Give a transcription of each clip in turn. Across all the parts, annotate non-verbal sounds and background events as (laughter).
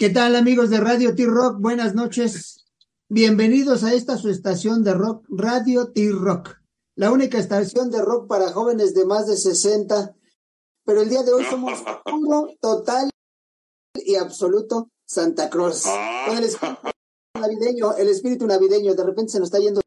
¿Qué tal amigos de Radio T-Rock? Buenas noches. Bienvenidos a esta su estación de rock, Radio T-Rock, la única estación de rock para jóvenes de más de 60. Pero el día de hoy somos puro, total y absoluto Santa Cruz. Con el espíritu navideño, el espíritu navideño, de repente se nos está yendo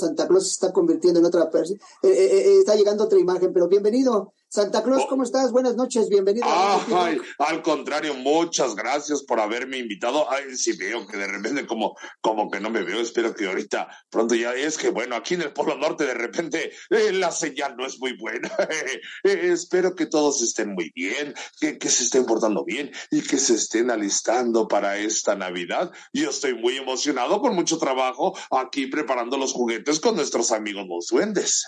Santa Claus se está convirtiendo en otra persona, eh, eh, eh, está llegando otra imagen, pero bienvenido, Santa Claus, oh. ¿cómo estás? Buenas noches, bienvenido. Ay, al contrario, muchas gracias por haberme invitado. Ay, si veo que de repente como, como que no me veo, espero que ahorita pronto ya es que bueno, aquí en el Polo Norte de repente eh, la señal no es muy buena. (laughs) Eh, espero que todos estén muy bien, que, que se estén portando bien y que se estén alistando para esta Navidad. Yo estoy muy emocionado con mucho trabajo aquí preparando los juguetes con nuestros amigos los duendes.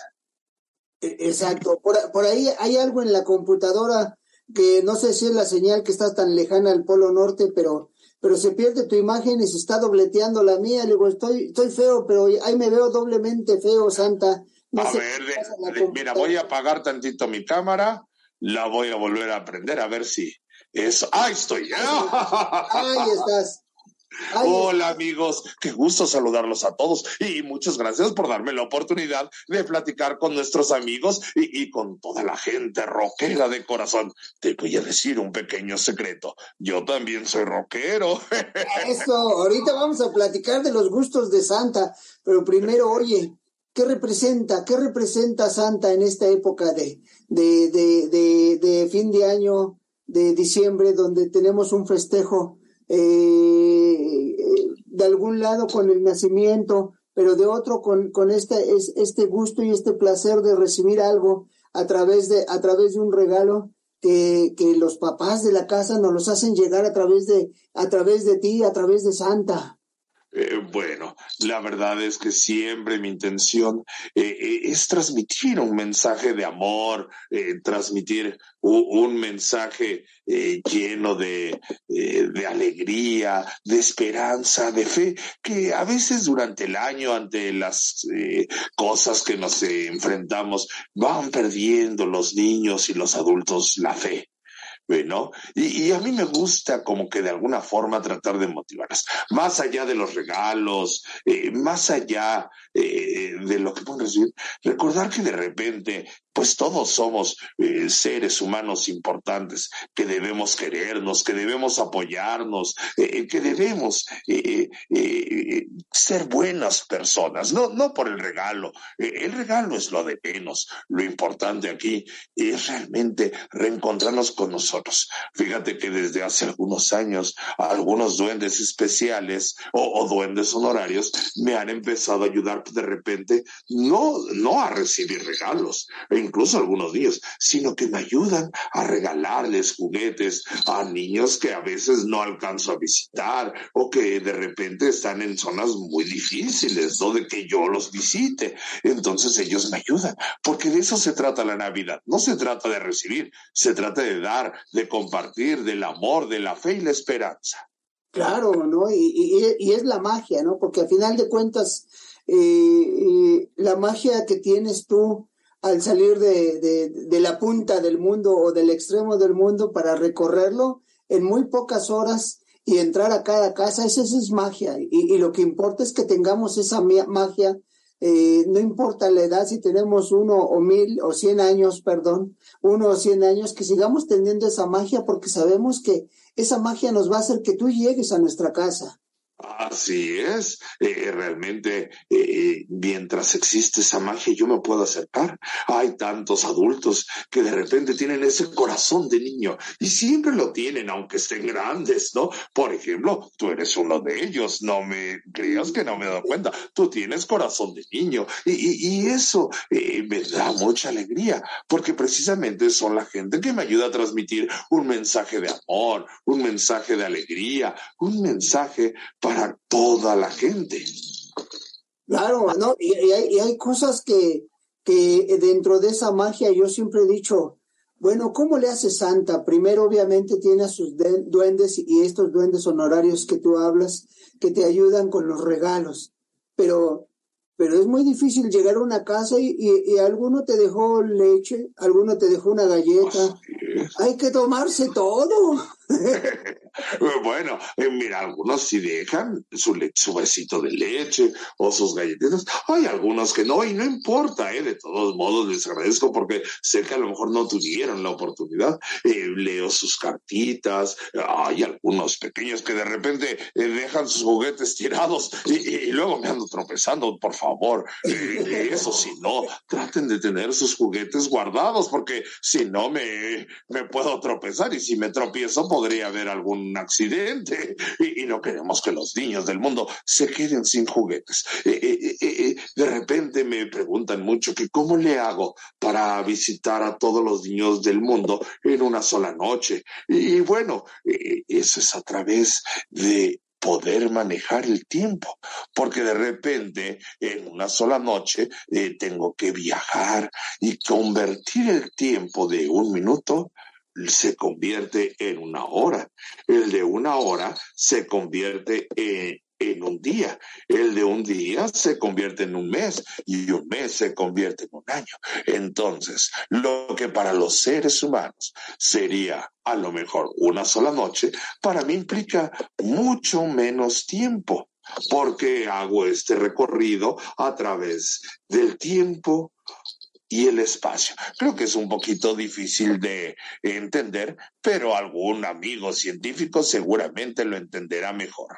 E, exacto. Por, por, ahí hay algo en la computadora que no sé si es la señal que está tan lejana al Polo Norte, pero, pero se pierde tu imagen y se está dobleteando la mía. Le digo, estoy, estoy feo, pero ahí me veo doblemente feo, Santa. a ver, mira, voy a apagar tantito mi cámara, la voy a volver a prender a ver si eso. ¡Ahí estoy! Ahí estás. Hola amigos, qué gusto saludarlos a todos y muchas gracias por darme la oportunidad de platicar con nuestros amigos y, con toda la gente rockera de corazón. Te voy a decir un pequeño secreto, yo también soy rockero. (laughs) Eso, ahorita vamos a platicar de los gustos de Santa, pero primero, oye, ¿qué representa, qué representa Santa en esta época de, de, de, de fin de año, de diciembre, donde tenemos un festejo? Eh, de algún lado con el nacimiento, pero de otro con, con este, es, este gusto y este placer de recibir algo a través de, a través de un regalo que, que los papás de la casa nos los hacen llegar a través de, a través de ti, a través de Santa. Eh, bueno, la verdad es que siempre mi intención eh, eh, es transmitir un mensaje de amor, transmitir un, mensaje lleno de, alegría, de esperanza, de fe, que a veces durante el año, ante las cosas que nos enfrentamos, van perdiendo los niños y los adultos la fe. ¿No? Y, a mí me gusta como que de alguna forma tratar de motivarlas, más allá de los regalos, eh, más allá eh, de lo que pueden recibir, recordar que de repente pues todos somos eh, seres humanos importantes que debemos querernos, que debemos apoyarnos, eh, que debemos eh, ser buenas personas, no, no por el regalo. el regalo es lo de menos. Lo importante aquí es realmente reencontrarnos con nosotros. Fíjate que desde hace algunos años algunos duendes especiales o, o duendes honorarios me han empezado a ayudar de repente no, no a recibir regalos incluso algunos días, sino que me ayudan a regalarles juguetes a niños que a veces no alcanzo a visitar o que de repente están en zonas muy difíciles, ¿no? De que yo los visite. Entonces ellos me ayudan, porque de eso se trata la Navidad. No se trata de recibir, se trata de dar, de compartir, del amor, de la fe y la esperanza. Claro, ¿no? Y, y, es la magia, ¿no? Porque al final de cuentas, eh, eh, la magia que tienes tú al salir de, de, la punta del mundo o del extremo del mundo para recorrerlo en muy pocas horas y entrar a cada casa, eso, es magia. Y, lo que importa es que tengamos esa magia, eh, no importa la edad, si tenemos uno o mil o cien años, perdón, uno o cien años, que sigamos teniendo esa magia porque sabemos que esa magia nos va a hacer que tú llegues a nuestra casa. Así es, eh, realmente eh, mientras existe esa magia yo me puedo acercar. Hay tantos adultos que de repente tienen ese corazón de niño y siempre lo tienen aunque estén grandes, ¿no? Por ejemplo, tú eres uno de ellos, no me creas que no me he dado cuenta, tú tienes corazón de niño y, eso eh, me da mucha alegría porque precisamente son la gente que me ayuda a transmitir un mensaje de amor, un mensaje de alegría, un mensaje para toda la gente. Claro, ¿no? Y, hay, cosas que, que dentro de esa magia yo siempre he dicho, bueno, ¿cómo le hace Santa? Primero, obviamente, tiene a sus duendes y estos duendes honorarios que tú hablas, que te ayudan con los regalos. Pero, pero es muy difícil llegar a una casa y, y, alguno te dejó leche, alguno te dejó una galleta, Hay que tomarse todo. (laughs) bueno, eh, mira, algunos sí dejan su, su besito de leche o sus galletitas. Hay algunos que no, y no importa, ¿eh? De todos modos, les agradezco porque sé que a lo mejor no tuvieron la oportunidad. Eh, leo sus cartitas. Hay algunos pequeños que de repente eh, dejan sus juguetes tirados y, luego me ando tropezando. Por favor, eso si no, traten de tener sus juguetes guardados porque si no me puedo tropezar y si me tropiezo, podría haber algún accidente y, no queremos que los niños del mundo se queden sin juguetes. Eh, eh, eh, de repente me preguntan mucho que cómo le hago para visitar a todos los niños del mundo en una sola noche. Y, bueno, eso es a través de poder manejar el tiempo, porque de repente en una sola noche tengo que viajar y convertir el tiempo de un minuto se convierte en una hora. El de una hora se convierte en, un día. El de un día se convierte en un mes y un mes se convierte en un año. Entonces, lo que para los seres humanos sería a lo mejor una sola noche, para mí implica mucho menos tiempo porque hago este recorrido a través del tiempo, y el espacio. Creo que es un poquito difícil de entender, pero algún amigo científico seguramente lo entenderá mejor.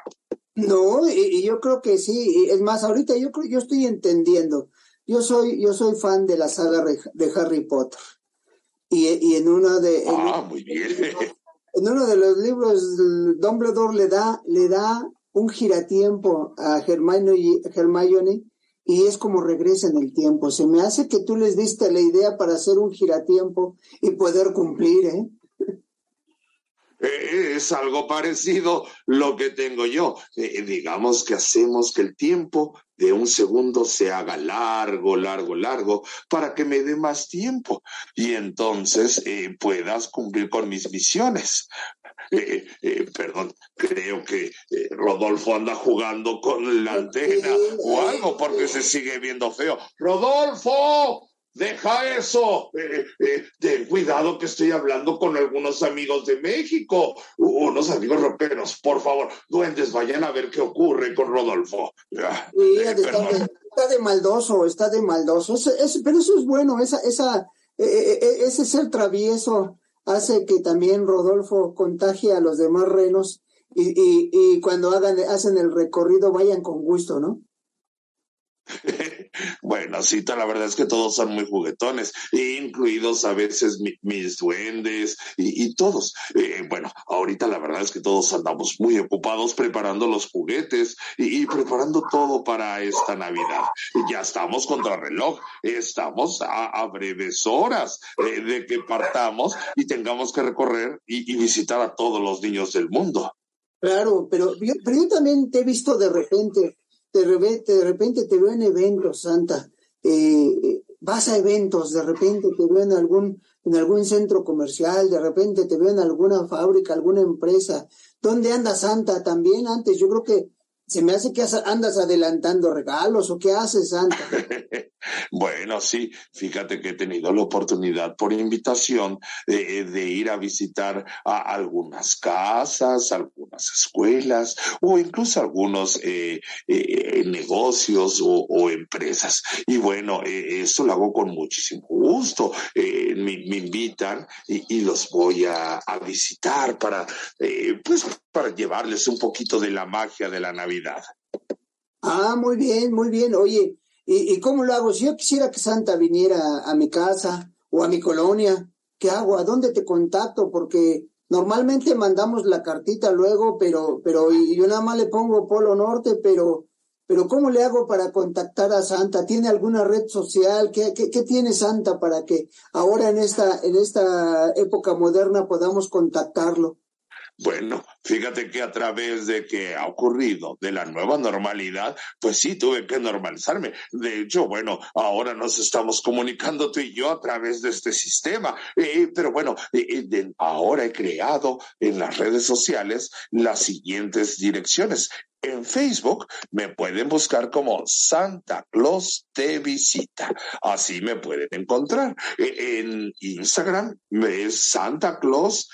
No, y, yo creo que sí. Es más, ahorita yo creo, yo estoy entendiendo. Yo soy, yo soy fan de la saga de Harry Potter. Y, en uno de. ah, muy bien. En uno de los libros, Dumbledore le da, le da un giratiempo a Hermione, Hermione y es como regresa en el tiempo. Se me hace que tú les diste la idea para hacer un giratiempo y poder cumplir, ¿eh? Eh es algo parecido lo que tengo yo. Eh, digamos que hacemos que el tiempo de un segundo se haga largo, largo, largo, para que me dé más tiempo y entonces eh, puedas cumplir con mis misiones. Eh, eh, perdón, creo que Rodolfo anda jugando con la antena o algo porque se sigue viendo feo. Rodolfo, deja eso. ten cuidado que estoy hablando con algunos amigos de México, unos amigos roperos. Por favor, duendes, vayan a ver qué ocurre con Rodolfo. está, de, maldoso, está de maldoso. pero eso es bueno, esa, esa, ese ser travieso hace que también Rodolfo contagie a los demás renos y, y, y cuando hagan, hacen el recorrido vayan con gusto, ¿no? (laughs) bueno, sí, la verdad es que todos son muy juguetones, incluidos a veces mis duendes y, todos. Eh, bueno, ahorita la verdad es que todos andamos muy ocupados preparando los juguetes y, preparando todo para esta Navidad. Ya estamos contra el reloj, estamos a, breves horas eh, de que partamos y tengamos que recorrer y, visitar a todos los niños del mundo. Claro, pero pero yo también te he visto de repente de repente, de repente te veo en eventos, Santa. Eh, vas a eventos, de repente te veo en algún, en algún centro comercial, de repente te veo en alguna fábrica, alguna empresa. ¿Dónde anda Santa? También antes, yo creo que se me hace que andas adelantando regalos o qué haces, Santa. (laughs) bueno, sí, fíjate que he tenido la oportunidad por invitación de, ir a visitar a algunas casas, algunas escuelas o incluso algunos eh, eh, negocios o, empresas. Y bueno, eh, eso lo hago con muchísimo gusto. Me, invitan y, los voy a, a visitar para, pues, para llevarles un poquito de la magia de la Navidad. Ah, muy bien, muy bien. Oye, ¿y, cómo lo hago? Si yo quisiera que Santa viniera a mi casa o a mi colonia, ¿qué hago? ¿A dónde te contacto? Porque normalmente mandamos la cartita luego, pero, pero yo nada más le pongo Polo Norte, pero, pero ¿cómo le hago para contactar a Santa? ¿Tiene alguna red social? ¿Qué, qué, qué tiene Santa para que ahora en esta, en esta época moderna podamos contactarlo? Bueno, fíjate que a través de que ha ocurrido de la nueva normalidad, pues sí, tuve que normalizarme. De hecho, bueno, ahora nos estamos comunicando tú y yo a través de este sistema. Eh, pero bueno, eh, eh, ahora he creado en las redes sociales las siguientes direcciones. En Facebook me pueden buscar como Santa Claus te visita. Así me pueden encontrar. En Instagram es Santa Claus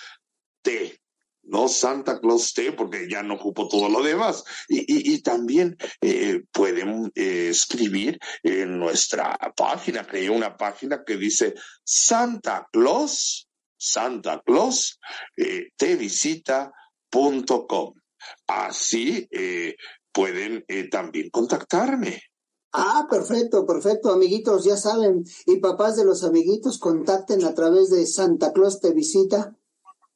te no Santa Claus T, porque ya no ocupo todo lo demás. Y, también eh, pueden eh, escribir en nuestra página, creé una página que dice Santa Claus, Santa Claus, eh, te visita.com. Así pueden también contactarme. Ah, perfecto, perfecto, amiguitos, ya saben, y papás de los amiguitos, contacten a través de Santa Claus te visita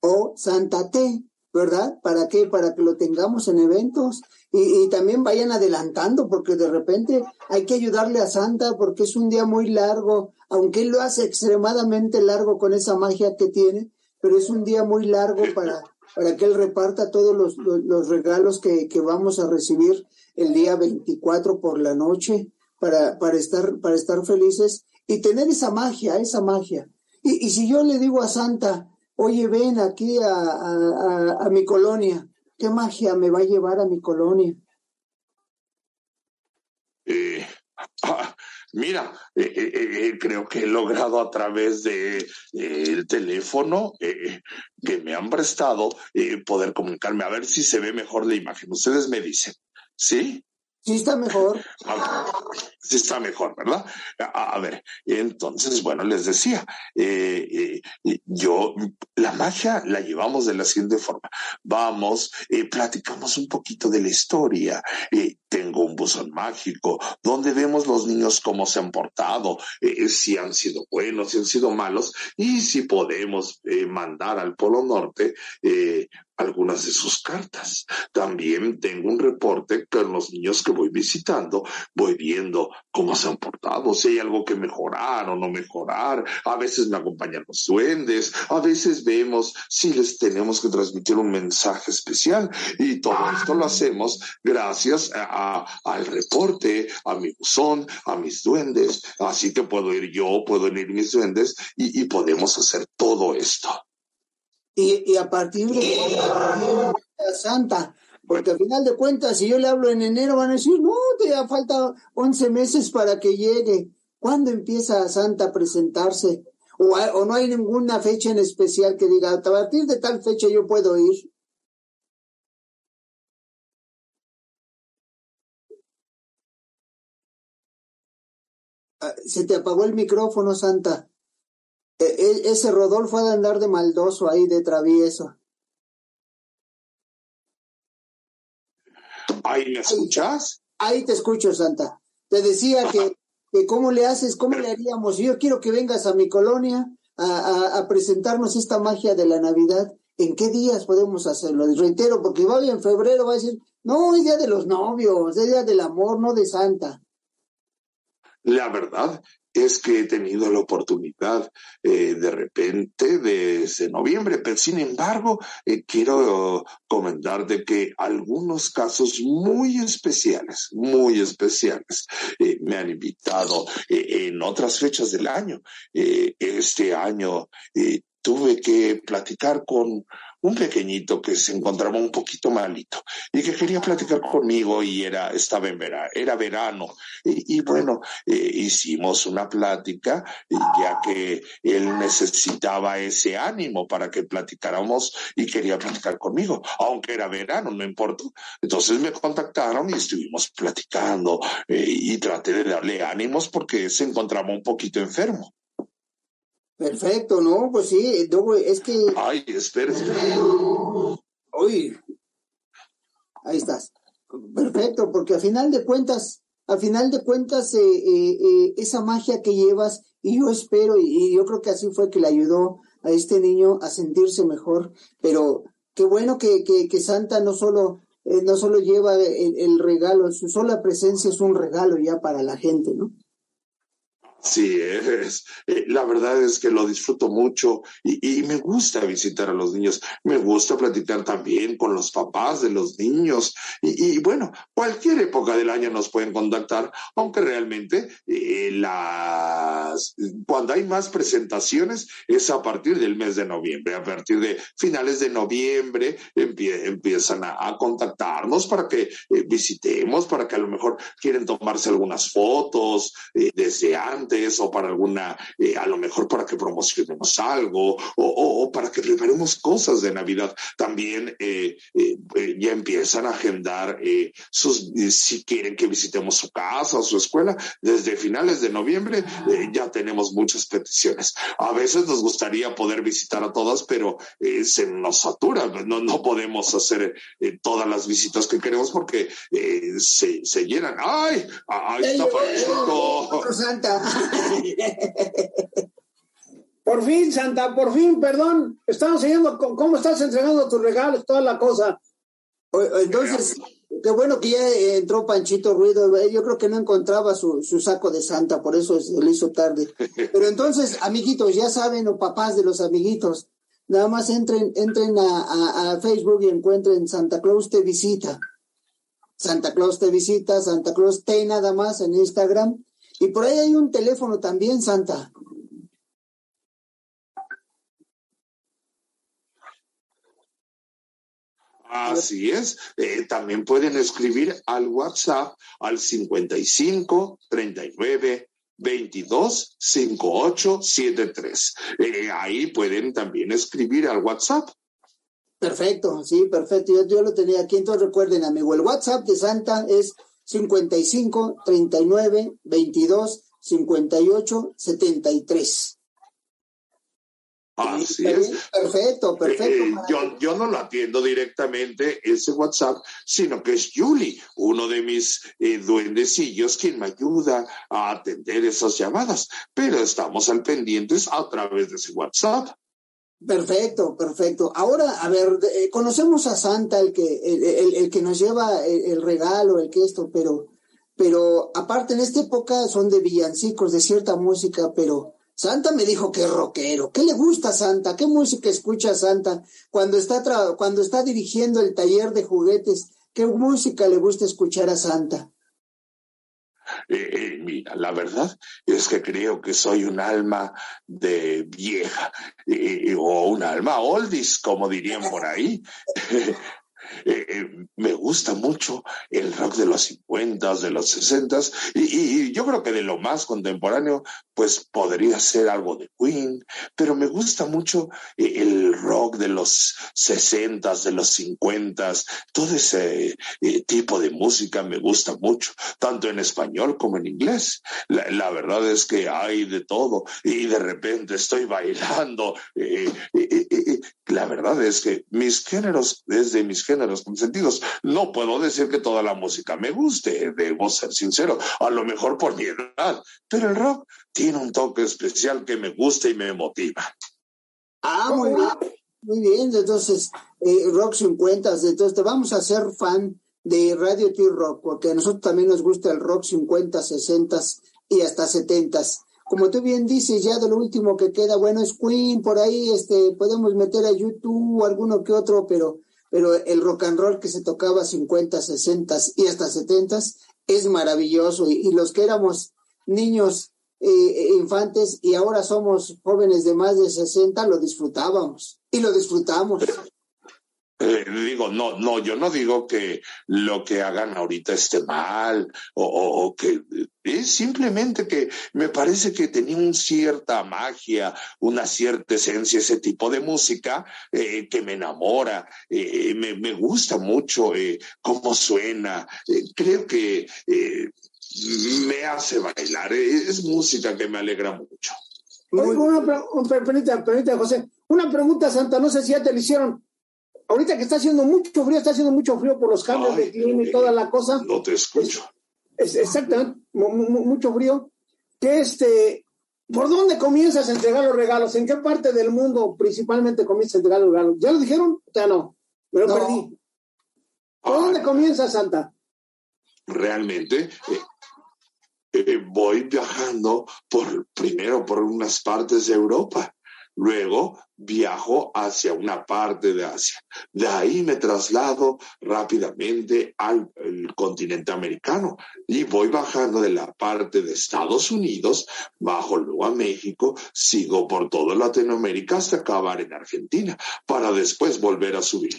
o Santa T, ¿verdad? ¿Para qué? Para que lo tengamos en eventos y, y, también vayan adelantando, porque de repente hay que ayudarle a Santa porque es un día muy largo, aunque él lo hace extremadamente largo con esa magia que tiene, pero es un día muy largo para, para que él reparta todos los, los, regalos que, que, vamos a recibir el día 24 por la noche para, para, estar, para estar felices y tener esa magia, esa magia. Y, y si yo le digo a Santa, oye, ven aquí a, mi colonia, ¿qué magia me va a llevar a mi colonia? Eh, ah, mira, eh, eh, creo que he logrado a través de el teléfono que me han prestado poder comunicarme. A ver si se ve mejor la imagen. Ustedes me dicen, ¿sí? Sí está mejor. Sí está mejor, ¿verdad? A, ver, entonces, bueno, les decía, eh, eh, yo, la magia la llevamos de la siguiente forma. Vamos, eh, platicamos un poquito de la historia. tengo un buzón mágico donde vemos los niños cómo se han portado, si han sido buenos, si han sido malos, y si podemos mandar al Polo Norte algunas de sus cartas. También tengo un reporte con los niños que voy visitando, voy viendo cómo se han portado, si hay algo que mejorar o no mejorar. A veces me acompañan los duendes, a veces vemos si les tenemos que transmitir un mensaje especial y todo esto lo hacemos gracias al reporte, a mi buzón, a mis duendes. Así que puedo ir yo, puedo ir mis duendes y podemos hacer todo esto. Y, a partir de Santa, porque al final de cuentas, si yo le hablo en enero, van a decir, no, te falta 11 meses para que llegue. ¿Cuándo empieza Santa a presentarse? O, o, no hay ninguna fecha en especial que diga, a partir de tal fecha yo puedo ir. Ah, se te apagó el micrófono, Santa. E, e, ese Rodolfo ha de andar de maldoso ahí, de travieso. ¿Ahí me escuchas? Ahí, te escucho, Santa. Te decía que, que cómo le haces, cómo le haríamos. Yo quiero que vengas a mi colonia a, a, presentarnos esta magia de la Navidad. ¿En qué días podemos hacerlo? Reitero, porque va en febrero, va a decir, no, es día de los novios, es día del amor, no de Santa. La verdad es que he tenido la oportunidad eh, de repente desde noviembre, pero sin embargo eh, quiero comentar de que algunos casos muy especiales, muy especiales, eh, me han invitado en otras fechas del año. este año tuve que platicar con un pequeñito que se encontraba un poquito malito y que quería platicar conmigo y era, estaba en verano, era verano. Y, bueno, eh, hicimos una plática ya que él necesitaba ese ánimo para que platicáramos y quería platicar conmigo, aunque era verano, no importó. Entonces me contactaron y estuvimos platicando eh, y traté de darle ánimos porque se encontraba un poquito enfermo. Perfecto, ¿no? Pues sí, es que... Ay, espérate. Uy, ahí estás. Perfecto, porque al final de cuentas, al final de cuentas, eh, eh, eh, esa magia que llevas, y yo espero, y, yo creo que así fue que le ayudó a este niño a sentirse mejor, pero qué bueno que, que, Santa no solo, no solo lleva el, el regalo, su sola presencia es un regalo ya para la gente, ¿no? Así es. Eh, la verdad es que lo disfruto mucho y, me gusta visitar a los niños. Me gusta platicar también con los papás de los niños. Y, bueno, cualquier época del año nos pueden contactar, aunque realmente eh, las, cuando hay más presentaciones es a partir del mes de noviembre. A partir de finales de noviembre empiezan a, contactarnos para que eh, visitemos, para que a lo mejor quieren tomarse algunas fotos desde antes o para alguna, eh, a lo mejor para que promocionemos algo o, para que preparemos cosas de Navidad. También eh, eh, ya empiezan a agendar sus, si quieren que visitemos su casa o su escuela, desde finales de noviembre ya tenemos muchas peticiones. A veces nos gustaría poder visitar a todas, pero se nos satura, no, no podemos hacer todas las visitas que queremos porque se, se llenan. ¡Ay! ¡Ahí está Santa. (laughs) Por fin, Santa, por fin, perdón. Estamos siguiendo cómo estás entregando tus regalos, toda la cosa. Entonces, qué bueno que ya entró Panchito Ruido. Yo creo que no encontraba su, saco de Santa, por eso se le hizo tarde. Pero entonces, amiguitos, ya saben, o papás de los amiguitos, nada más entren, entren a, a Facebook y encuentren Santa Claus te visita. Santa Claus te visita, Santa Claus te nada más en Instagram y por ahí hay un teléfono también, Santa. Así es. Eh, también pueden escribir al WhatsApp al 55 39 22 58 73. ahí pueden también escribir al WhatsApp. Perfecto, sí, perfecto. Yo, yo, lo tenía aquí. Entonces recuerden, amigo, el WhatsApp de Santa es 55 39 22 58 73. Así es. Perfecto, perfecto. Eh, yo, yo, no lo atiendo directamente ese WhatsApp, sino que es Julie, uno de mis eh, duendecillos, quien me ayuda a atender esas llamadas. Pero estamos al pendientes a través de ese WhatsApp. Perfecto, perfecto. Ahora, a ver, eh, conocemos a Santa, el que, el, que nos lleva el, regalo, el que esto, pero, pero aparte en esta época son de villancicos, de cierta música, pero Santa me dijo que es rockero. ¿Qué le gusta Santa? ¿Qué música escucha Santa cuando está, cuando está dirigiendo el taller de juguetes? ¿Qué música le gusta escuchar a Santa? Eh, eh, mira, la verdad es que creo que soy un alma de vieja eh, o un alma oldies, como dirían por ahí. (laughs) Eh, eh, me gusta mucho el rock de los 50, de los 60 y, yo creo que de lo más contemporáneo, pues podría ser algo de Queen, pero me gusta mucho eh, el rock de los 60, de los 50, todo ese tipo de música me gusta mucho, tanto en español como en inglés. La, la verdad es que hay de todo y de repente estoy bailando. La verdad es que mis géneros, desde mis géneros, consentidos. No puedo decir que toda la música me guste, debo ser sincero, a lo mejor por mi edad, pero el rock tiene un toque especial que me gusta y me motiva. Ah, muy bien, muy bien, entonces, eh, rock 50, entonces te vamos a ser fan de Radio T-Rock, porque a nosotros también nos gusta el rock 50, 60 y hasta 70 como tú bien dices, ya de lo último que queda, bueno, es Queen, por ahí este, podemos meter a YouTube alguno que otro, pero pero el rock and roll que se tocaba 50, 60 y hasta 70 es maravilloso y, los que éramos niños eh, eh, infantes y ahora somos jóvenes de más de 60 lo disfrutábamos y lo disfrutamos. Eh, digo, no, no, yo no digo que lo que hagan ahorita esté mal o, que es simplemente que me parece que tenía una cierta magia, una cierta esencia ese tipo de música eh, que me enamora, eh, me, me, gusta mucho cómo suena, creo que me hace bailar, es música que me alegra mucho. Una, José, una pregunta, Santa, no sé si ya te lo hicieron ahorita que está haciendo mucho frío, está haciendo mucho frío por los cambios de clima y toda la cosa. No te escucho. Es, exactamente, mucho frío. Que este, ¿por dónde comienzas a entregar los regalos? ¿En qué parte del mundo principalmente comienzas a entregar los regalos? ¿Ya lo dijeron? Ya no, me lo perdí. ¿Por dónde comienza Santa? Realmente, eh, eh, voy viajando por, primero por unas partes de Europa. Luego viajo hacia una parte de Asia. De ahí me traslado rápidamente al continente americano y voy bajando de la parte de Estados Unidos, bajo luego a México, sigo por toda Latinoamérica hasta acabar en Argentina, para después volver a subir.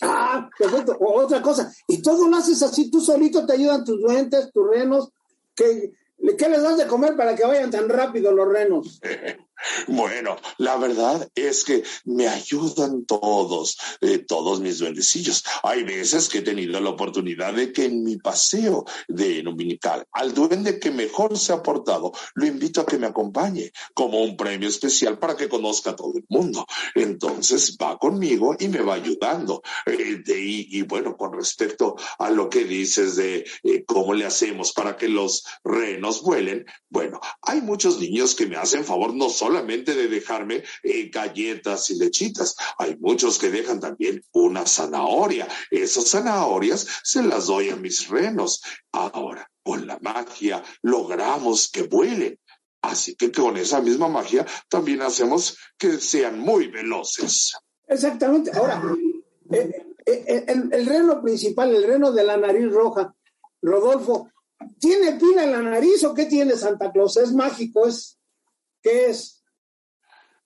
Ah, perfecto. otra cosa, y todo lo haces así, tú solito te ayudan tus duentes, tus renos, ¿qué, ¿qué les das de comer para que vayan tan rápido los renos? (laughs) Bueno, la verdad es que me ayudan todos, eh, todos mis duendecillos. Hay veces que he tenido la oportunidad de que en mi paseo de dominical, al duende que mejor se ha portado, lo invito a que me acompañe como un premio especial para que conozca a todo el mundo. Entonces va conmigo y me va ayudando. Eh, y, bueno, con respecto a lo que dices de eh, cómo le hacemos para que los renos vuelen, bueno, hay muchos niños que me hacen favor no solamente de dejarme eh, galletas y lechitas. Hay muchos que dejan también una zanahoria. Esas zanahorias se las doy a mis renos. Ahora, con la magia logramos que vuelen. Así que con esa misma magia también hacemos que sean muy veloces. Exactamente. Ahora, eh, eh, el, reno principal, el reno de la nariz roja, Rodolfo, ¿tiene pila en la nariz o qué tiene Santa Claus? ¿Es mágico? ¿Es qué es?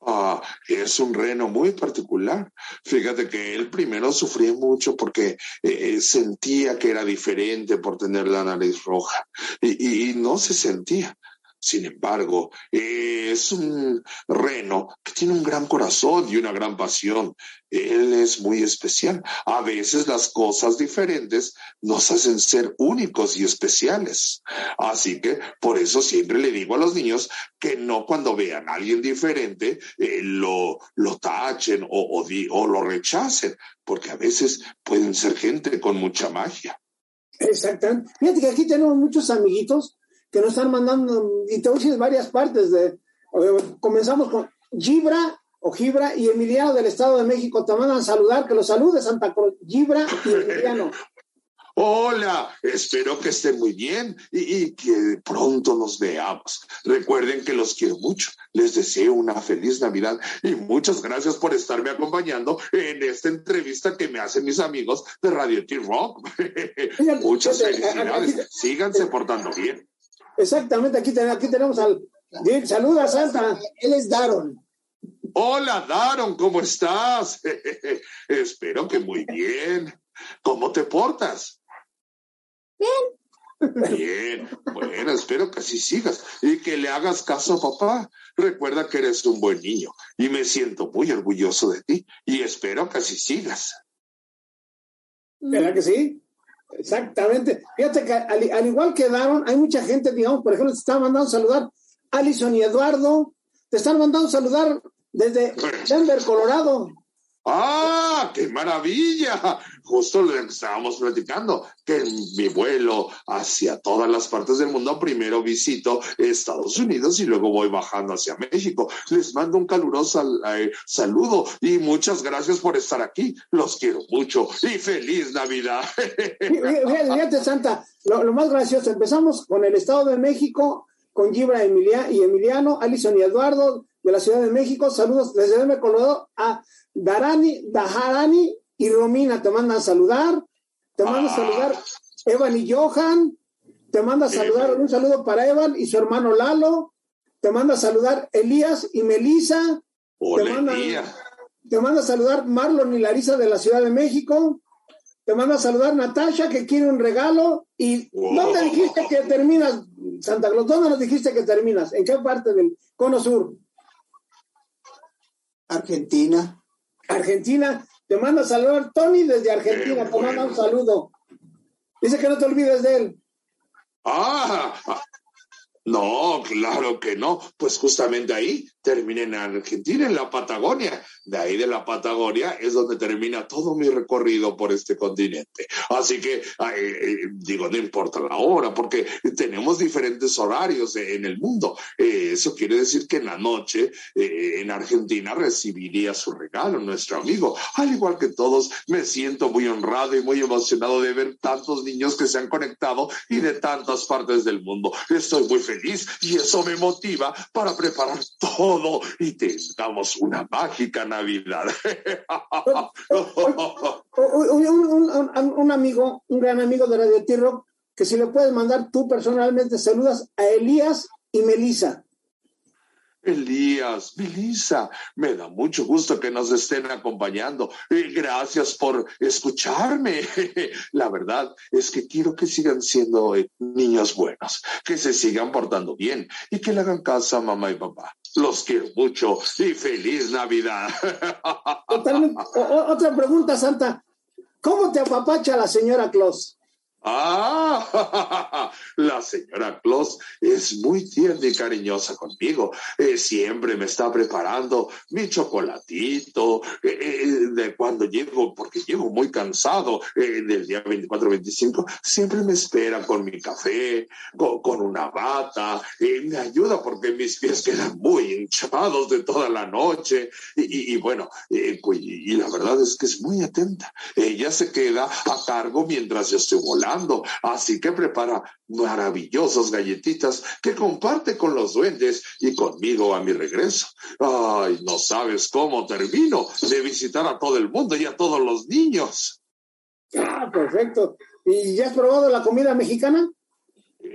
Ah, es un reno muy particular. Fíjate que él primero sufría mucho porque eh, eh, sentía que era diferente por tener la nariz roja y no se sentía. Sin embargo, es un reno que tiene un gran corazón y una gran pasión. Él es muy especial. A veces las cosas diferentes nos hacen ser únicos y especiales. Así que por eso siempre le digo a los niños que no cuando vean a alguien diferente eh, lo, lo tachen o, o lo rechacen, porque a veces pueden ser gente con mucha magia. Exactamente. Fíjate que aquí tenemos muchos amiguitos que nos están mandando, y te voy a decir varias partes de, comenzamos con Gibra o Gibra y Emiliano del Estado de México te mandan saludar, que los salude Santa Cruz, Gibra y Emiliano. (laughs) Hola, espero que estén muy bien y, que pronto nos veamos. Recuerden que los quiero mucho. Les deseo una feliz Navidad y muchas gracias por estarme acompañando en esta entrevista que me hacen mis amigos de Radio T-Rock. (laughs) muchas felicidades. Síganse portando bien. Exactamente, aquí, aquí tenemos al... Saluda, Santa. Él es Daron. Hola, Daron, ¿cómo estás? (laughs) Espero que muy bien. ¿Cómo te portas? Bien. Bien, bueno, espero que así sigas y que le hagas caso a papá. Recuerda que eres un buen niño y me siento muy orgulloso de ti y espero que así sigas. ¿Verdad que sí? Exactamente. Fíjate que al, igual que Daron, hay mucha gente, digamos, por ejemplo, te están mandando saludar Alison y Eduardo, te están mandando saludar desde Denver, Colorado. ¡Ah, qué maravilla! Justo lo que estábamos platicando, que en mi vuelo hacia todas las partes del mundo, primero visito Estados Unidos y luego voy bajando hacia México. Les mando un caluroso eh, saludo y muchas gracias por estar aquí. Los quiero mucho y feliz Navidad. Fíjate, Santa, lo, más gracioso, empezamos con el Estado de México, con Gibra Emilia y Emiliano, Alison y Eduardo de la Ciudad de México. Saludos desde Denver, Colorado a Darani, Daharani y Romina te mandan saludar. Te mandan a saludar Evan y Johan. Te manda saludar, un saludo para Evan y su hermano Lalo. Te manda saludar Elías y Melisa. te, manda, te manda saludar Marlon y Larisa de la Ciudad de México. Te manda saludar Natasha que quiere un regalo. ¿Y dónde dijiste que terminas, Santa Claus? ¿Dónde nos dijiste que terminas? ¿En qué parte del cono sur? Argentina. Argentina. Te manda a saludar Tony desde Argentina. Te manda un saludo. Dice que no te olvides de él. Ah, No, claro que no. Pues justamente ahí terminé en Argentina, en la Patagonia. De ahí de la Patagonia es donde termina todo mi recorrido por este continente. Así que, eh, digo, no importa la hora, porque tenemos diferentes horarios en el mundo. Eh, eso quiere decir que en la noche eh, en Argentina recibiría su regalo, nuestro amigo. Al igual que todos, me siento muy honrado y muy emocionado de ver tantos niños que se han conectado y de tantas partes del mundo. Estoy muy feliz y eso me motiva para preparar todo y tengamos una mágica Navidad. un, amigo, un gran amigo de Radio Tierra, que si le puedes mandar tú personalmente saludas a Elías y Melisa. Elías, Melissa, me da mucho gusto que nos estén acompañando. y gracias por escucharme. (laughs) La verdad es que quiero que sigan siendo eh, niños buenos, que se sigan portando bien y que le hagan caso a mamá y papá. Los quiero mucho y feliz Navidad. (laughs) otra pregunta, Santa. ¿Cómo te apapacha la señora Claus? Ah, (laughs) la señora Claus es muy tierna y cariñosa conmigo. Eh, siempre me está preparando mi chocolatito eh, eh, de cuando llego, porque llego muy cansado del día 24-25. Siempre me espera con mi café, con, una bata. me ayuda porque mis pies quedan muy hinchados de toda la noche. Y, y bueno, y la verdad es que es muy atenta. Ella se queda a cargo mientras yo estoy volando así que prepara maravillosas galletitas que comparte con los duendes y conmigo a mi regreso. Ay, no sabes cómo termino de visitar a todo el mundo y a todos los niños. Ah, perfecto. ¿Y ya has probado la comida mexicana?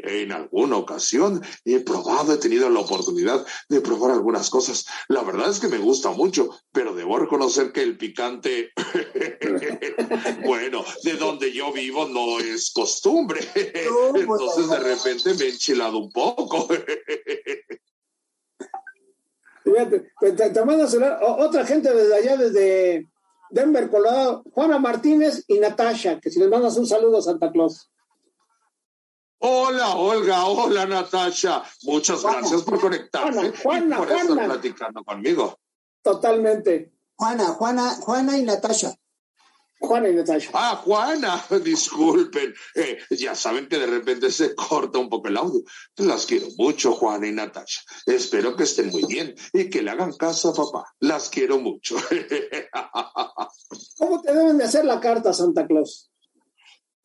En alguna ocasión he probado, he tenido la oportunidad de probar algunas cosas. La verdad es que me gusta mucho, pero debo reconocer que el picante, (laughs) bueno, de donde yo vivo no es costumbre. Entonces de repente me he enchilado un poco. Fíjate, te, mando otra gente desde allá, desde Denver, Colorado, Juana Martínez y Natasha, que si les mandas un saludo a Santa Claus. Hola, Olga. Hola, Natasha. Muchas gracias por conectarse Juana, y por estar platicando conmigo. Totalmente. Juana, Juana, Juana y Natasha. Juana y Natasha. Ah, Juana, (laughs) disculpen. Eh, ya saben que de repente se (laughs) corta un poco el audio. Las quiero mucho, Juana y Natasha. Espero que estén muy bien y que le hagan caso a papá. Las quiero mucho. (laughs) ¿Cómo te deben de hacer la carta, Santa Claus?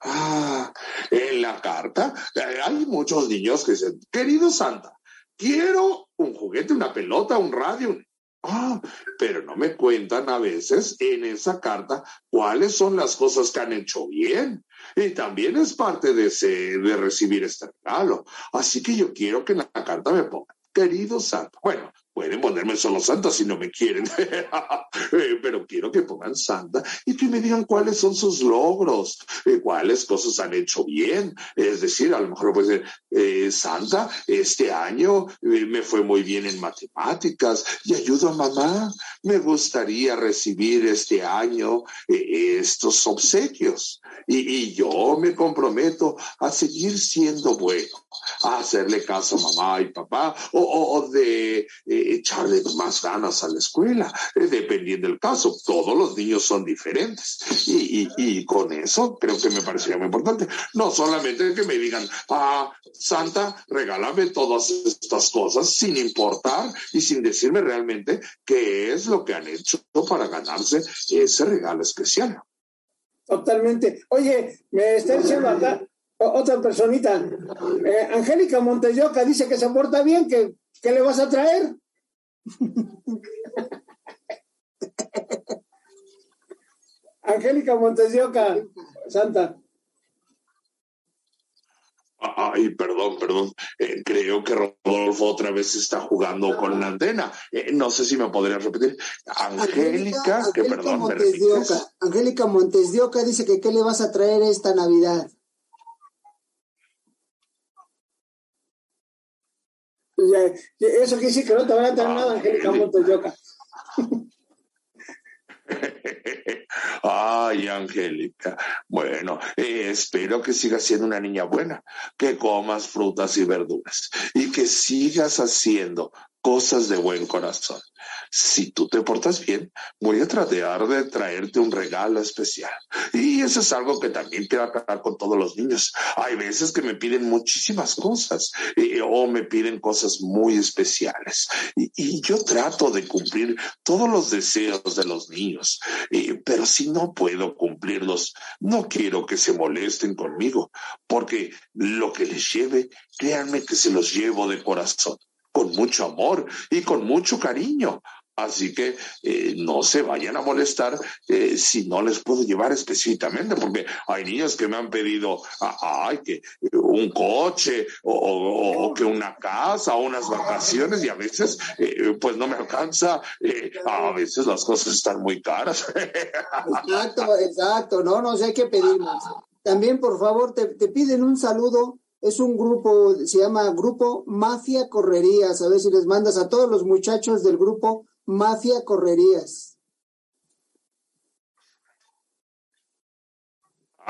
Ah, en la carta eh, hay muchos niños que dicen, querido Santa, quiero un juguete, una pelota, un radio. Ah, pero no me cuentan a veces en esa carta cuáles son las cosas que han hecho bien. Y también es parte de, ese, de recibir este regalo. Así que yo quiero que en la carta me pongan, querido Santa. Bueno, Pueden ponerme solo Santa si no me quieren, (laughs) eh, pero quiero que pongan Santa y que me digan cuáles son sus logros, eh, cuáles cosas han hecho bien. Es decir, a lo mejor puede ser, eh, Santa, este año me fue muy bien en matemáticas y ayudo a mamá. Me gustaría recibir este año estos obsequios y, yo me comprometo a seguir siendo bueno, a hacerle caso a mamá y papá o de echarle más ganas a la escuela, eh, dependiendo del caso. Todos los niños son diferentes. Y, y, con eso creo que me parecía muy importante. No solamente que me digan, ah, Santa, regálame todas estas cosas sin importar y sin decirme realmente qué es lo que han hecho para ganarse ese regalo especial. Totalmente. Oye, me está diciendo acá otra personita, eh, Angélica Monteyoca dice que se porta bien, que, ¿qué le vas a traer? (laughs) Angélica Montes Santa. Ay, perdón, perdón. Eh, creo que Rodolfo otra vez está jugando con la antena. Eh, no sé si me podría repetir. Angélica, que perdón. Angélica Montes dice que qué le vas a traer esta Navidad. Eso quiere decir que no te van a traer nada, Angélica Montoyoca. (laughs) Ay, Angélica. Bueno, eh, espero que sigas siendo una niña buena, que comas frutas y verduras y que sigas haciendo cosas de buen corazón. Si tú te portas bien, voy a tratar de traerte un regalo especial. Y eso es algo que también quiero aclarar con todos los niños. Hay veces que me piden muchísimas cosas o me piden cosas muy especiales. Y, yo trato de cumplir todos los deseos de los niños. pero si no puedo cumplirlos, no quiero que se molesten conmigo, porque lo que les lleve, créanme que se los llevo de corazón con mucho amor y con mucho cariño. Así que eh, no se vayan a molestar eh, si no les puedo llevar específicamente, porque hay niños que me han pedido ay, que un coche o, que una casa o unas vacaciones y a veces eh, pues no me alcanza, a veces las cosas están muy caras. exacto, exacto, no, no sé pedir más. También, por favor, te, te piden un saludo es un grupo, se llama Grupo Mafia Correrías. A ver si les mandas a todos los muchachos del grupo Mafia Correrías. (laughs)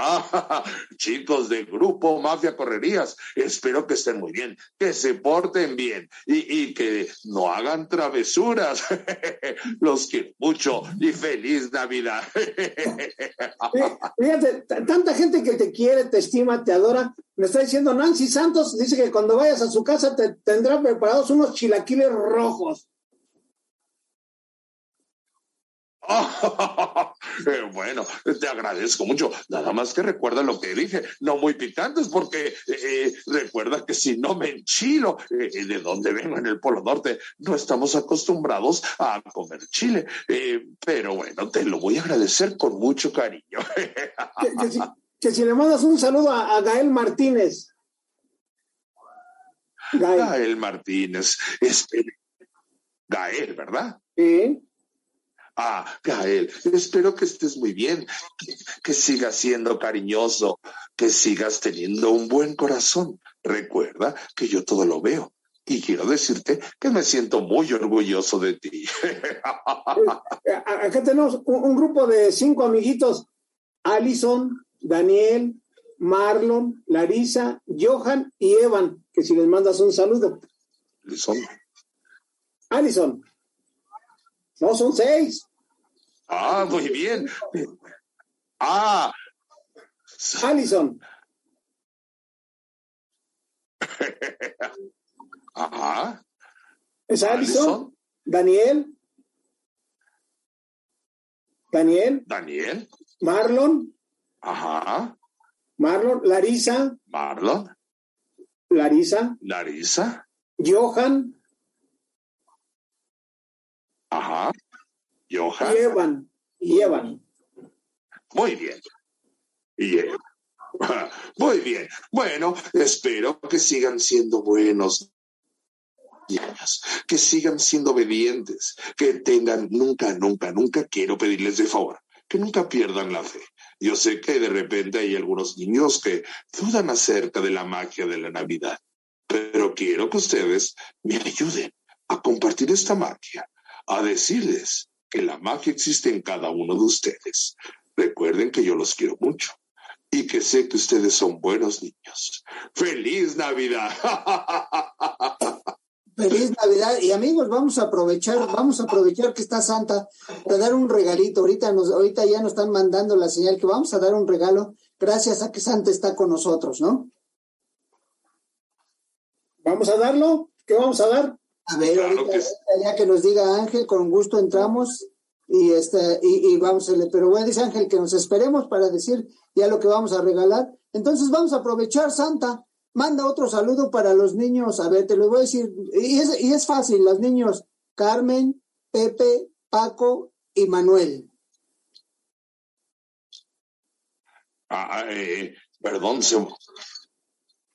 Ah, chicos del grupo Mafia Correrías, espero que estén muy bien, que se porten bien y, que no hagan travesuras. (laughs) Los quiero mucho y feliz Navidad. (laughs) Fíjate, tanta gente que te quiere, te estima, te adora. Me está diciendo Nancy Santos, dice que cuando vayas a su casa te tendrá preparados unos chilaquiles rojos. (laughs) Eh, bueno, te agradezco mucho. Nada más que recuerda lo que dije, no muy picantes, porque eh, recuerda que si no me enchilo, eh, de donde vengo en el Polo Norte, no estamos acostumbrados a comer chile. pero bueno, te lo voy a agradecer con mucho cariño. que, si, le mandas un saludo a, Gael Martínez. Gael, Martínez, Gael, ¿verdad? Sí. Ah, Gael, espero que estés muy bien, que, sigas siendo cariñoso, que sigas teniendo un buen corazón. Recuerda que yo todo lo veo y quiero decirte que me siento muy orgulloso de ti. (laughs) Acá tenemos un, grupo de cinco amiguitos, Alison, Daniel, Marlon, Larisa, Johan y Evan, que si les mandas un saludo. Alison. Alison. No, son seis. Ah, muy bien. Ah. Alison. (laughs) Ajá. ¿Es Alison? Daniel. Daniel. Daniel. Marlon. Ajá. Marlon. Larisa. Marlon. Larisa. Larisa. Johan. Ajá. Johan. Evan. Y Evan. Muy bien. Y (laughs) Muy bien. Bueno, espero que sigan siendo buenos niños, que sigan siendo obedientes, que tengan nunca, nunca, nunca quiero pedirles de favor, que nunca pierdan la fe. Yo sé que de repente hay algunos niños que dudan acerca de la magia de la Navidad, pero quiero que ustedes me ayuden a compartir esta magia, a decirles que la magia existe en cada uno de ustedes. Recuerden que yo los quiero mucho y que sé que ustedes son buenos niños. ¡Feliz Navidad! (laughs) Feliz Navidad y amigos, vamos a aprovechar, vamos a aprovechar que está Santa para dar un regalito. Ahorita nos, ahorita ya nos están mandando la señal que vamos a dar un regalo gracias a que Santa está con nosotros, ¿no? Vamos a darlo. ¿Qué vamos a dar? A ver, ahorita, ya que nos diga Ángel, con gusto entramos y este y, vamos a pero bueno dice Ángel que nos esperemos para decir ya lo que vamos a regalar. Entonces vamos a aprovechar Santa. Manda otro saludo para los niños. A ver, te lo voy a decir. Y es, y es fácil, los niños Carmen, Pepe, Paco y Manuel. Ah, eh, perdón,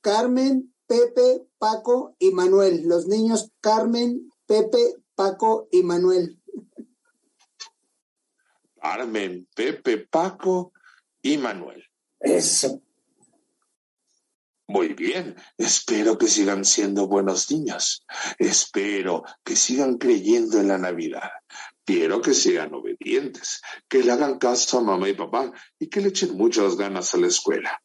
Carmen, Pepe, Paco y Manuel. Los niños Carmen, Pepe, Paco y Manuel. Carmen, Pepe, Paco y Manuel. Eso. Muy bien, espero que sigan siendo buenos niños. Espero que sigan creyendo en la Navidad. quiero que sean obedientes, que le hagan caso a mamá y papá y que le echen muchas ganas a la escuela.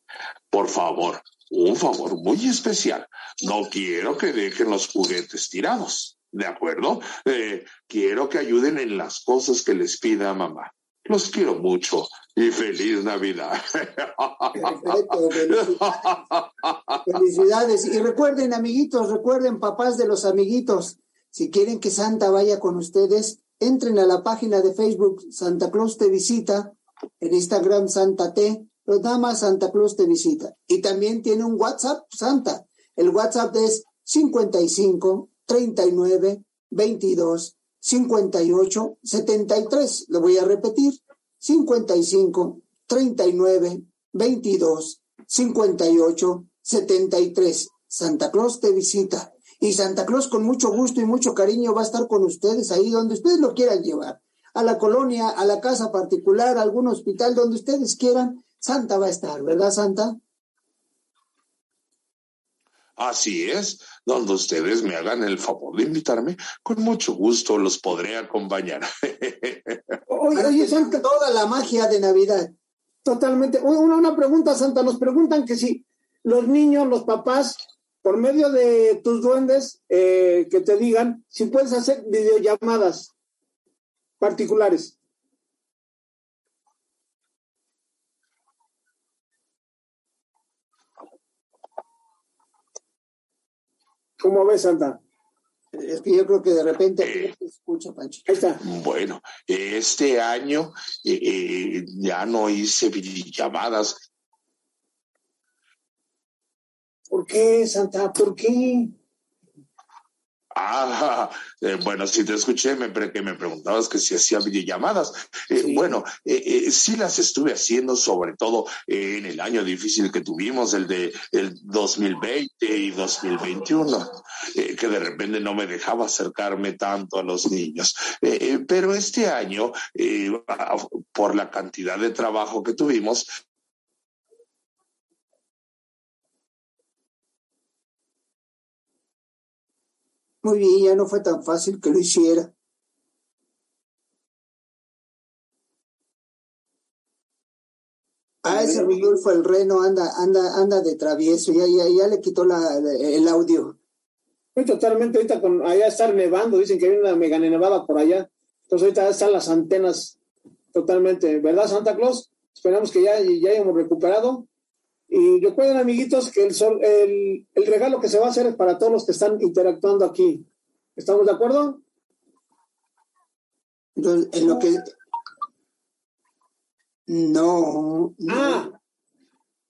Por favor, un favor muy especial. No quiero que dejen los juguetes tirados. ¿De acuerdo? Eh, quiero que ayuden en las cosas que les pida mamá. Los quiero mucho y feliz Navidad. felicidades. Y recuerden, amiguitos, recuerden, papás de los amiguitos, si quieren que Santa vaya con ustedes, entren a la página de Facebook Santa Claus te visita, en Instagram Santa T, nada más Santa Claus te visita. Y también tiene un WhatsApp Santa. El WhatsApp es 55 39 22 58 73. Lo voy a repetir. 55 39 22 58 73. Santa Claus te visita. Y Santa Claus con mucho gusto y mucho cariño va a estar con ustedes ahí donde ustedes lo quieran llevar. A la colonia, a la casa particular, a algún hospital, donde ustedes quieran. Santa va a estar, ¿verdad, Santa? Así es, donde ustedes me hagan el favor de invitarme, con mucho gusto los podré acompañar. (laughs) oye, oye, Santa, toda la magia de Navidad. Totalmente. Una, una pregunta, Santa, nos preguntan que si los niños, los papás, por medio de tus duendes, eh, que te digan si puedes hacer videollamadas particulares. ¿Cómo ves, Santa? Es que yo creo que de repente se escucha, Pancho. Ahí está. Bueno, este año eh, eh, ya no hice llamadas. ¿Por qué, Santa? ¿Por qué? Ah, (laughs) eh, bueno, si te escuché, me, que me preguntabas que si hacía videollamadas. Eh, bueno, eh, sí las estuve haciendo, sobre todo en el año difícil que tuvimos, el de el 2020 y 2021, que de repente no me dejaba acercarme tanto a los niños. pero este año, por la cantidad de trabajo que tuvimos, Muy bien, ya no fue tan fácil que lo hiciera. Ah, ese Rodolfo el Reno anda, anda, anda de travieso, ya, ya, ya le quitó la, el audio. Estoy totalmente ahorita con allá estar nevando, dicen que hay una mega nevada por allá. Entonces ahorita están las antenas totalmente, ¿verdad, Santa Claus? Esperamos que ya, ya hayamos recuperado. Y recuerden, amiguitos, que el, sol, el, el, regalo que se va a hacer es para todos los que están interactuando aquí. ¿Estamos de acuerdo? Entonces, en lo que. No. Ah.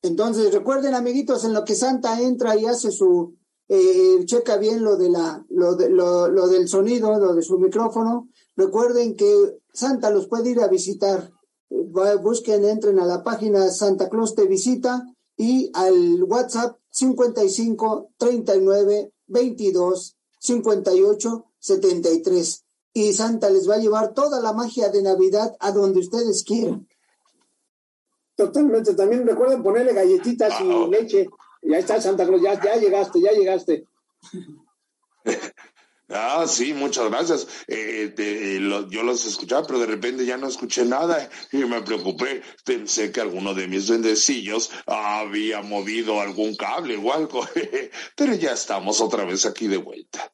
Entonces, recuerden, amiguitos, en lo que Santa entra y hace su. Eh, checa bien lo, de la, lo, de, lo, lo del sonido, lo de su micrófono. Recuerden que Santa los puede ir a visitar. Busquen, entren a la página Santa Claus te visita y al WhatsApp 55 39 22 58 73. Y Santa les va a llevar toda la magia de Navidad a donde ustedes quieran. Totalmente. También recuerden ponerle galletitas y leche. Ya está Santa Claus, ya, ya llegaste, ya llegaste. (laughs) Ah, sí, muchas gracias. Eh, yo los escuchaba, pero de repente ya no escuché nada y me preocupé. Pensé que alguno de mis duendecillos había movido algún cable o algo, (laughs) pero ya estamos otra vez aquí de vuelta.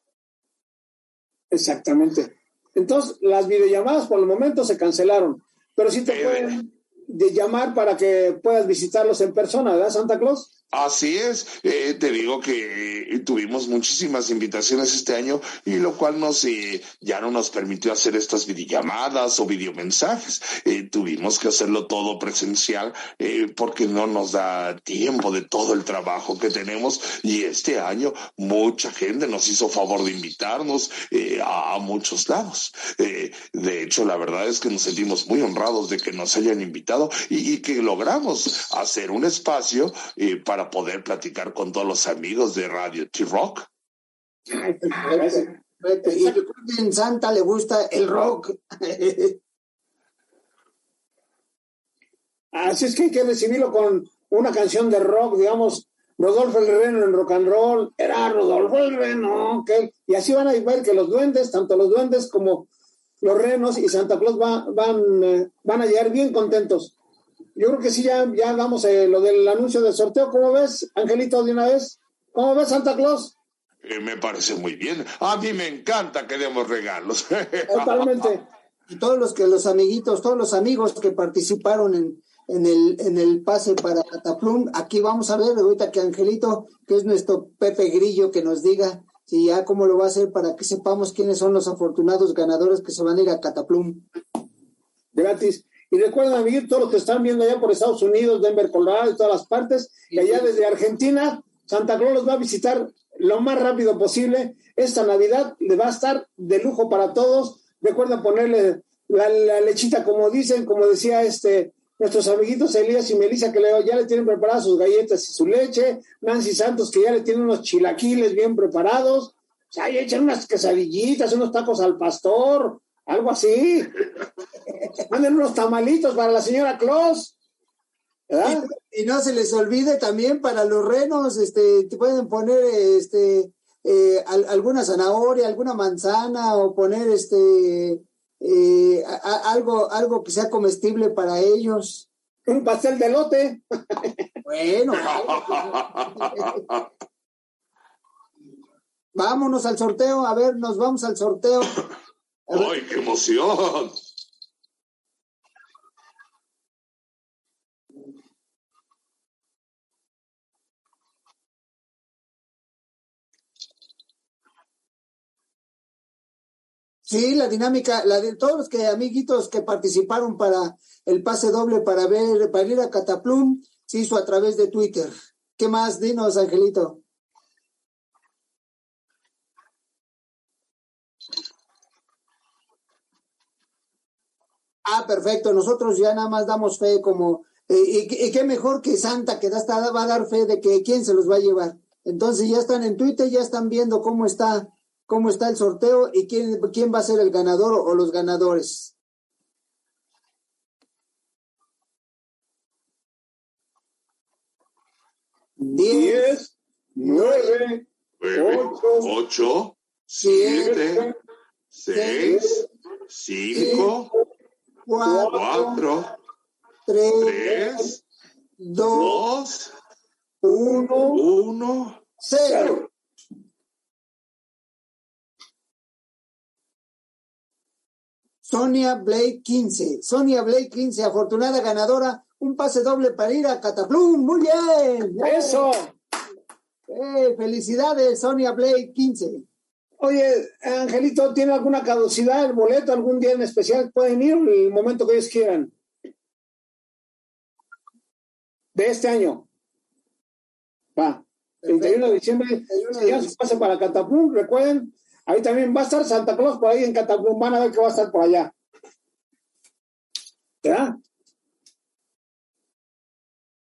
Exactamente. Entonces, las videollamadas por el momento se cancelaron, pero sí te pueden llamar para que puedas visitarlos en persona, ¿verdad, Santa Claus? Así es, eh, te digo que eh, tuvimos muchísimas invitaciones este año y lo cual nos eh, ya no nos permitió hacer estas videollamadas o videomensajes. tuvimos que hacerlo todo presencial porque no nos da tiempo de todo el trabajo que tenemos y este año mucha gente nos hizo favor de invitarnos a, muchos lados. de hecho, la verdad es que nos sentimos muy honrados de que nos hayan invitado y que logramos hacer un espacio para poder platicar con todos los amigos de Radio T-Rock. Y en Santa le gusta el rock. (laughs) Así es que hay que recibirlo con una canción de rock, digamos, Rodolfo el Reno en rock and roll, era Rodolfo el Reno, y así van a ver que los duendes, tanto los duendes como los renos y Santa Claus van, eh, van a llegar bien contentos. Yo creo que sí, ya, ya damos eh, lo del anuncio del sorteo. ¿Cómo ves, Angelito, de una vez? ¿Cómo ves, Santa Claus? Eh, me parece muy bien. A mí me encanta que demos regalos. (laughs) Totalmente. Y todos los que los amiguitos, todos los amigos que participaron en, en el, en el pase para Cataplum, aquí vamos a ver ahorita que Angelito, que es nuestro Pepe Grillo, que nos diga si ya cómo lo va a hacer para que sepamos quiénes son los afortunados ganadores que se van a ir a Cataplum. Gratis. Y recuerden, amiguitos, todos los que están viendo allá por Estados Unidos, Denver, Colorado todas las partes, y allá desde Argentina, Santa Claus los va a visitar lo más rápido posible. Esta Navidad le va a estar de lujo para todos. Recuerda ponerle la, lechita, como dicen, como decía este nuestros amiguitos Elías y Melissa, que ya le tienen preparadas sus galletas y su leche. Nancy Santos, que ya le tienen unos chilaquiles bien preparados. O sea, echan unas quesadillitas, unos tacos al pastor, algo así. Manden unos tamalitos para la señora Claus. Y, no se les olvide también para los renos, este, te pueden poner este eh, alguna zanahoria, alguna manzana o poner este eh, algo, algo que sea comestible para ellos. Un pastel de lote. Bueno. (laughs) Vámonos al sorteo, a ver, nos vamos al sorteo. ¡Ay, qué emoción! Sí, la dinámica, la de todos los que amiguitos que participaron para el pase doble para ver, para ir a Cataplum, se hizo a través de Twitter. ¿Qué más? Dinos, Angelito. Ah, perfecto. Nosotros ya nada más damos fe como, eh, y, qué mejor que Santa que da, va a dar fe de que quién se los va a llevar. Entonces ya están en Twitter, ya están viendo cómo está cómo está el sorteo y quién, quién va a ser el ganador o, los ganadores. Diez, nueve, ocho, siete, seis, cinco, cuatro, tres, dos, uno, uno, cero. Sonia Blake 15. Sonia Blake 15, afortunada ganadora, un pase doble para ir a Cataplum. Muy bien. Eso. Eh, felicidades, Sonia Blake 15. Oye, Angelito, ¿tiene alguna caducidad el boleto algún día en especial? ¿Pueden ir el momento que ellos quieran? De este año. Va. 31 de diciembre. Ya se pase para Cataplum, recuerden, Ahí también va a estar Santa Claus por ahí en Catacumba, van a ver que va a estar por allá. ¿Ya?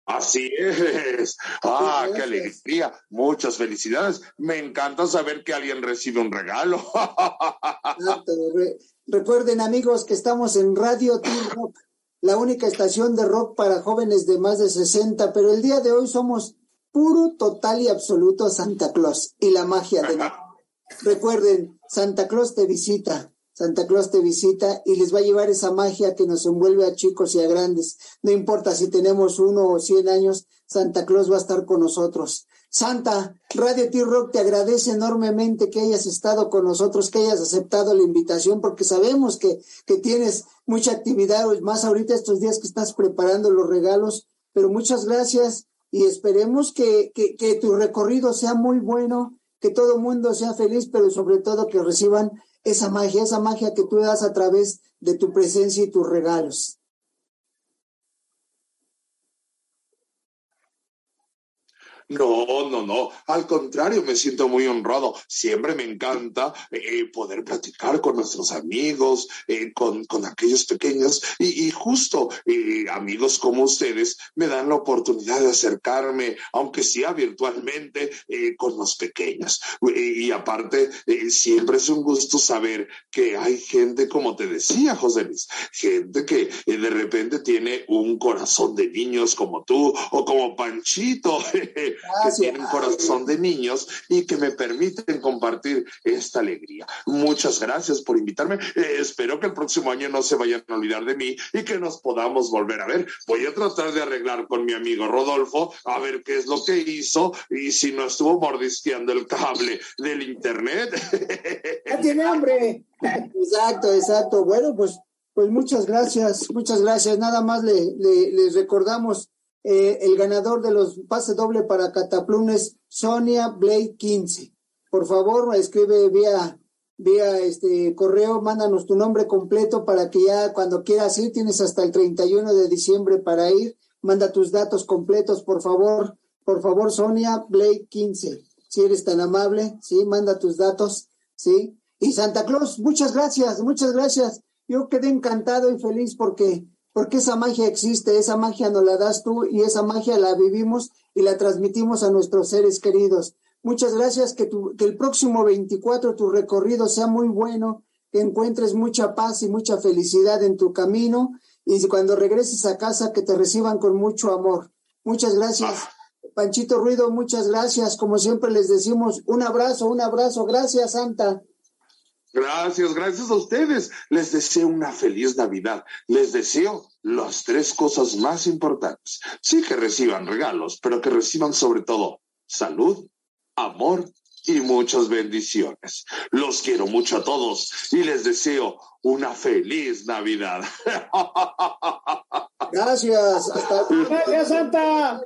Así es. (laughs) Ah, qué alegría. Muchas felicidades. Me encanta saber que alguien recibe un regalo. (laughs) recuerden, amigos, que estamos en Radio Team Rock, la única estación de rock para jóvenes de más de 60, pero el día de hoy somos puro, total y absoluto Santa Claus y la magia de Recuerden, Santa Claus te visita, Santa Claus te visita y les va a llevar esa magia que nos envuelve a chicos y a grandes. No importa si tenemos uno o cien años, Santa Claus va a estar con nosotros. Santa, Radio T-Rock te agradece enormemente que hayas estado con nosotros, que hayas aceptado la invitación, porque sabemos que, que tienes mucha actividad, más ahorita estos días que estás preparando los regalos, pero muchas gracias y esperemos que, que, que tu recorrido sea muy bueno que todo el mundo sea feliz, pero sobre todo que reciban esa magia, esa magia que tú das a través de tu presencia y tus regalos. No, no, no. Al contrario, me siento muy honrado. Siempre me encanta eh, poder platicar con nuestros amigos, eh, con, con, aquellos pequeños y, y justo eh, amigos como ustedes me dan la oportunidad de acercarme, aunque sea virtualmente, con los pequeños. y aparte, siempre es un gusto saber que hay gente, como te decía, José Luis, gente que de repente tiene un corazón de niños como tú o como Panchito. (laughs) que tienen corazón de niños y que me permiten compartir esta alegría. Muchas gracias por invitarme. Eh, espero que el próximo año no se vayan a olvidar de mí y que nos podamos volver a ver. Voy a tratar de arreglar con mi amigo Rodolfo a ver qué es lo que hizo y si no estuvo mordisqueando el cable del internet. Ya tiene hambre. Exacto, exacto. Bueno, pues, pues muchas gracias, muchas gracias. Nada más le, les recordamos eh, el ganador de los pases doble para Cataplunes, Sonia Blake 15. Por favor, escribe vía, vía este correo, mándanos tu nombre completo para que ya cuando quieras ir, tienes hasta el 31 de diciembre para ir. Manda tus datos completos, por favor. Por favor, Sonia Blake 15. Si eres tan amable, sí, manda tus datos, sí. Y Santa Claus, muchas gracias, muchas gracias. Yo quedé encantado y feliz porque, porque esa magia existe, esa magia nos la das tú y esa magia la vivimos y la transmitimos a nuestros seres queridos. Muchas gracias, que, que el próximo 24 tu recorrido sea muy bueno, que encuentres mucha paz y mucha felicidad en tu camino y cuando regreses a casa que te reciban con mucho amor. Muchas gracias. Panchito Ruido, muchas gracias. Como siempre les decimos, un abrazo, un abrazo. Gracias, Santa. Gracias, gracias a ustedes. Les deseo una feliz Navidad. Les deseo las tres cosas más importantes. Sí que reciban regalos, pero que reciban sobre todo salud, amor y muchas bendiciones. Los quiero mucho a todos y les deseo una feliz Navidad. (laughs) Gracias. Gracias, Santa.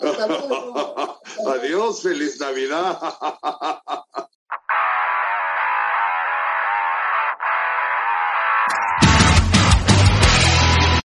(laughs) Adiós, feliz Navidad. (laughs)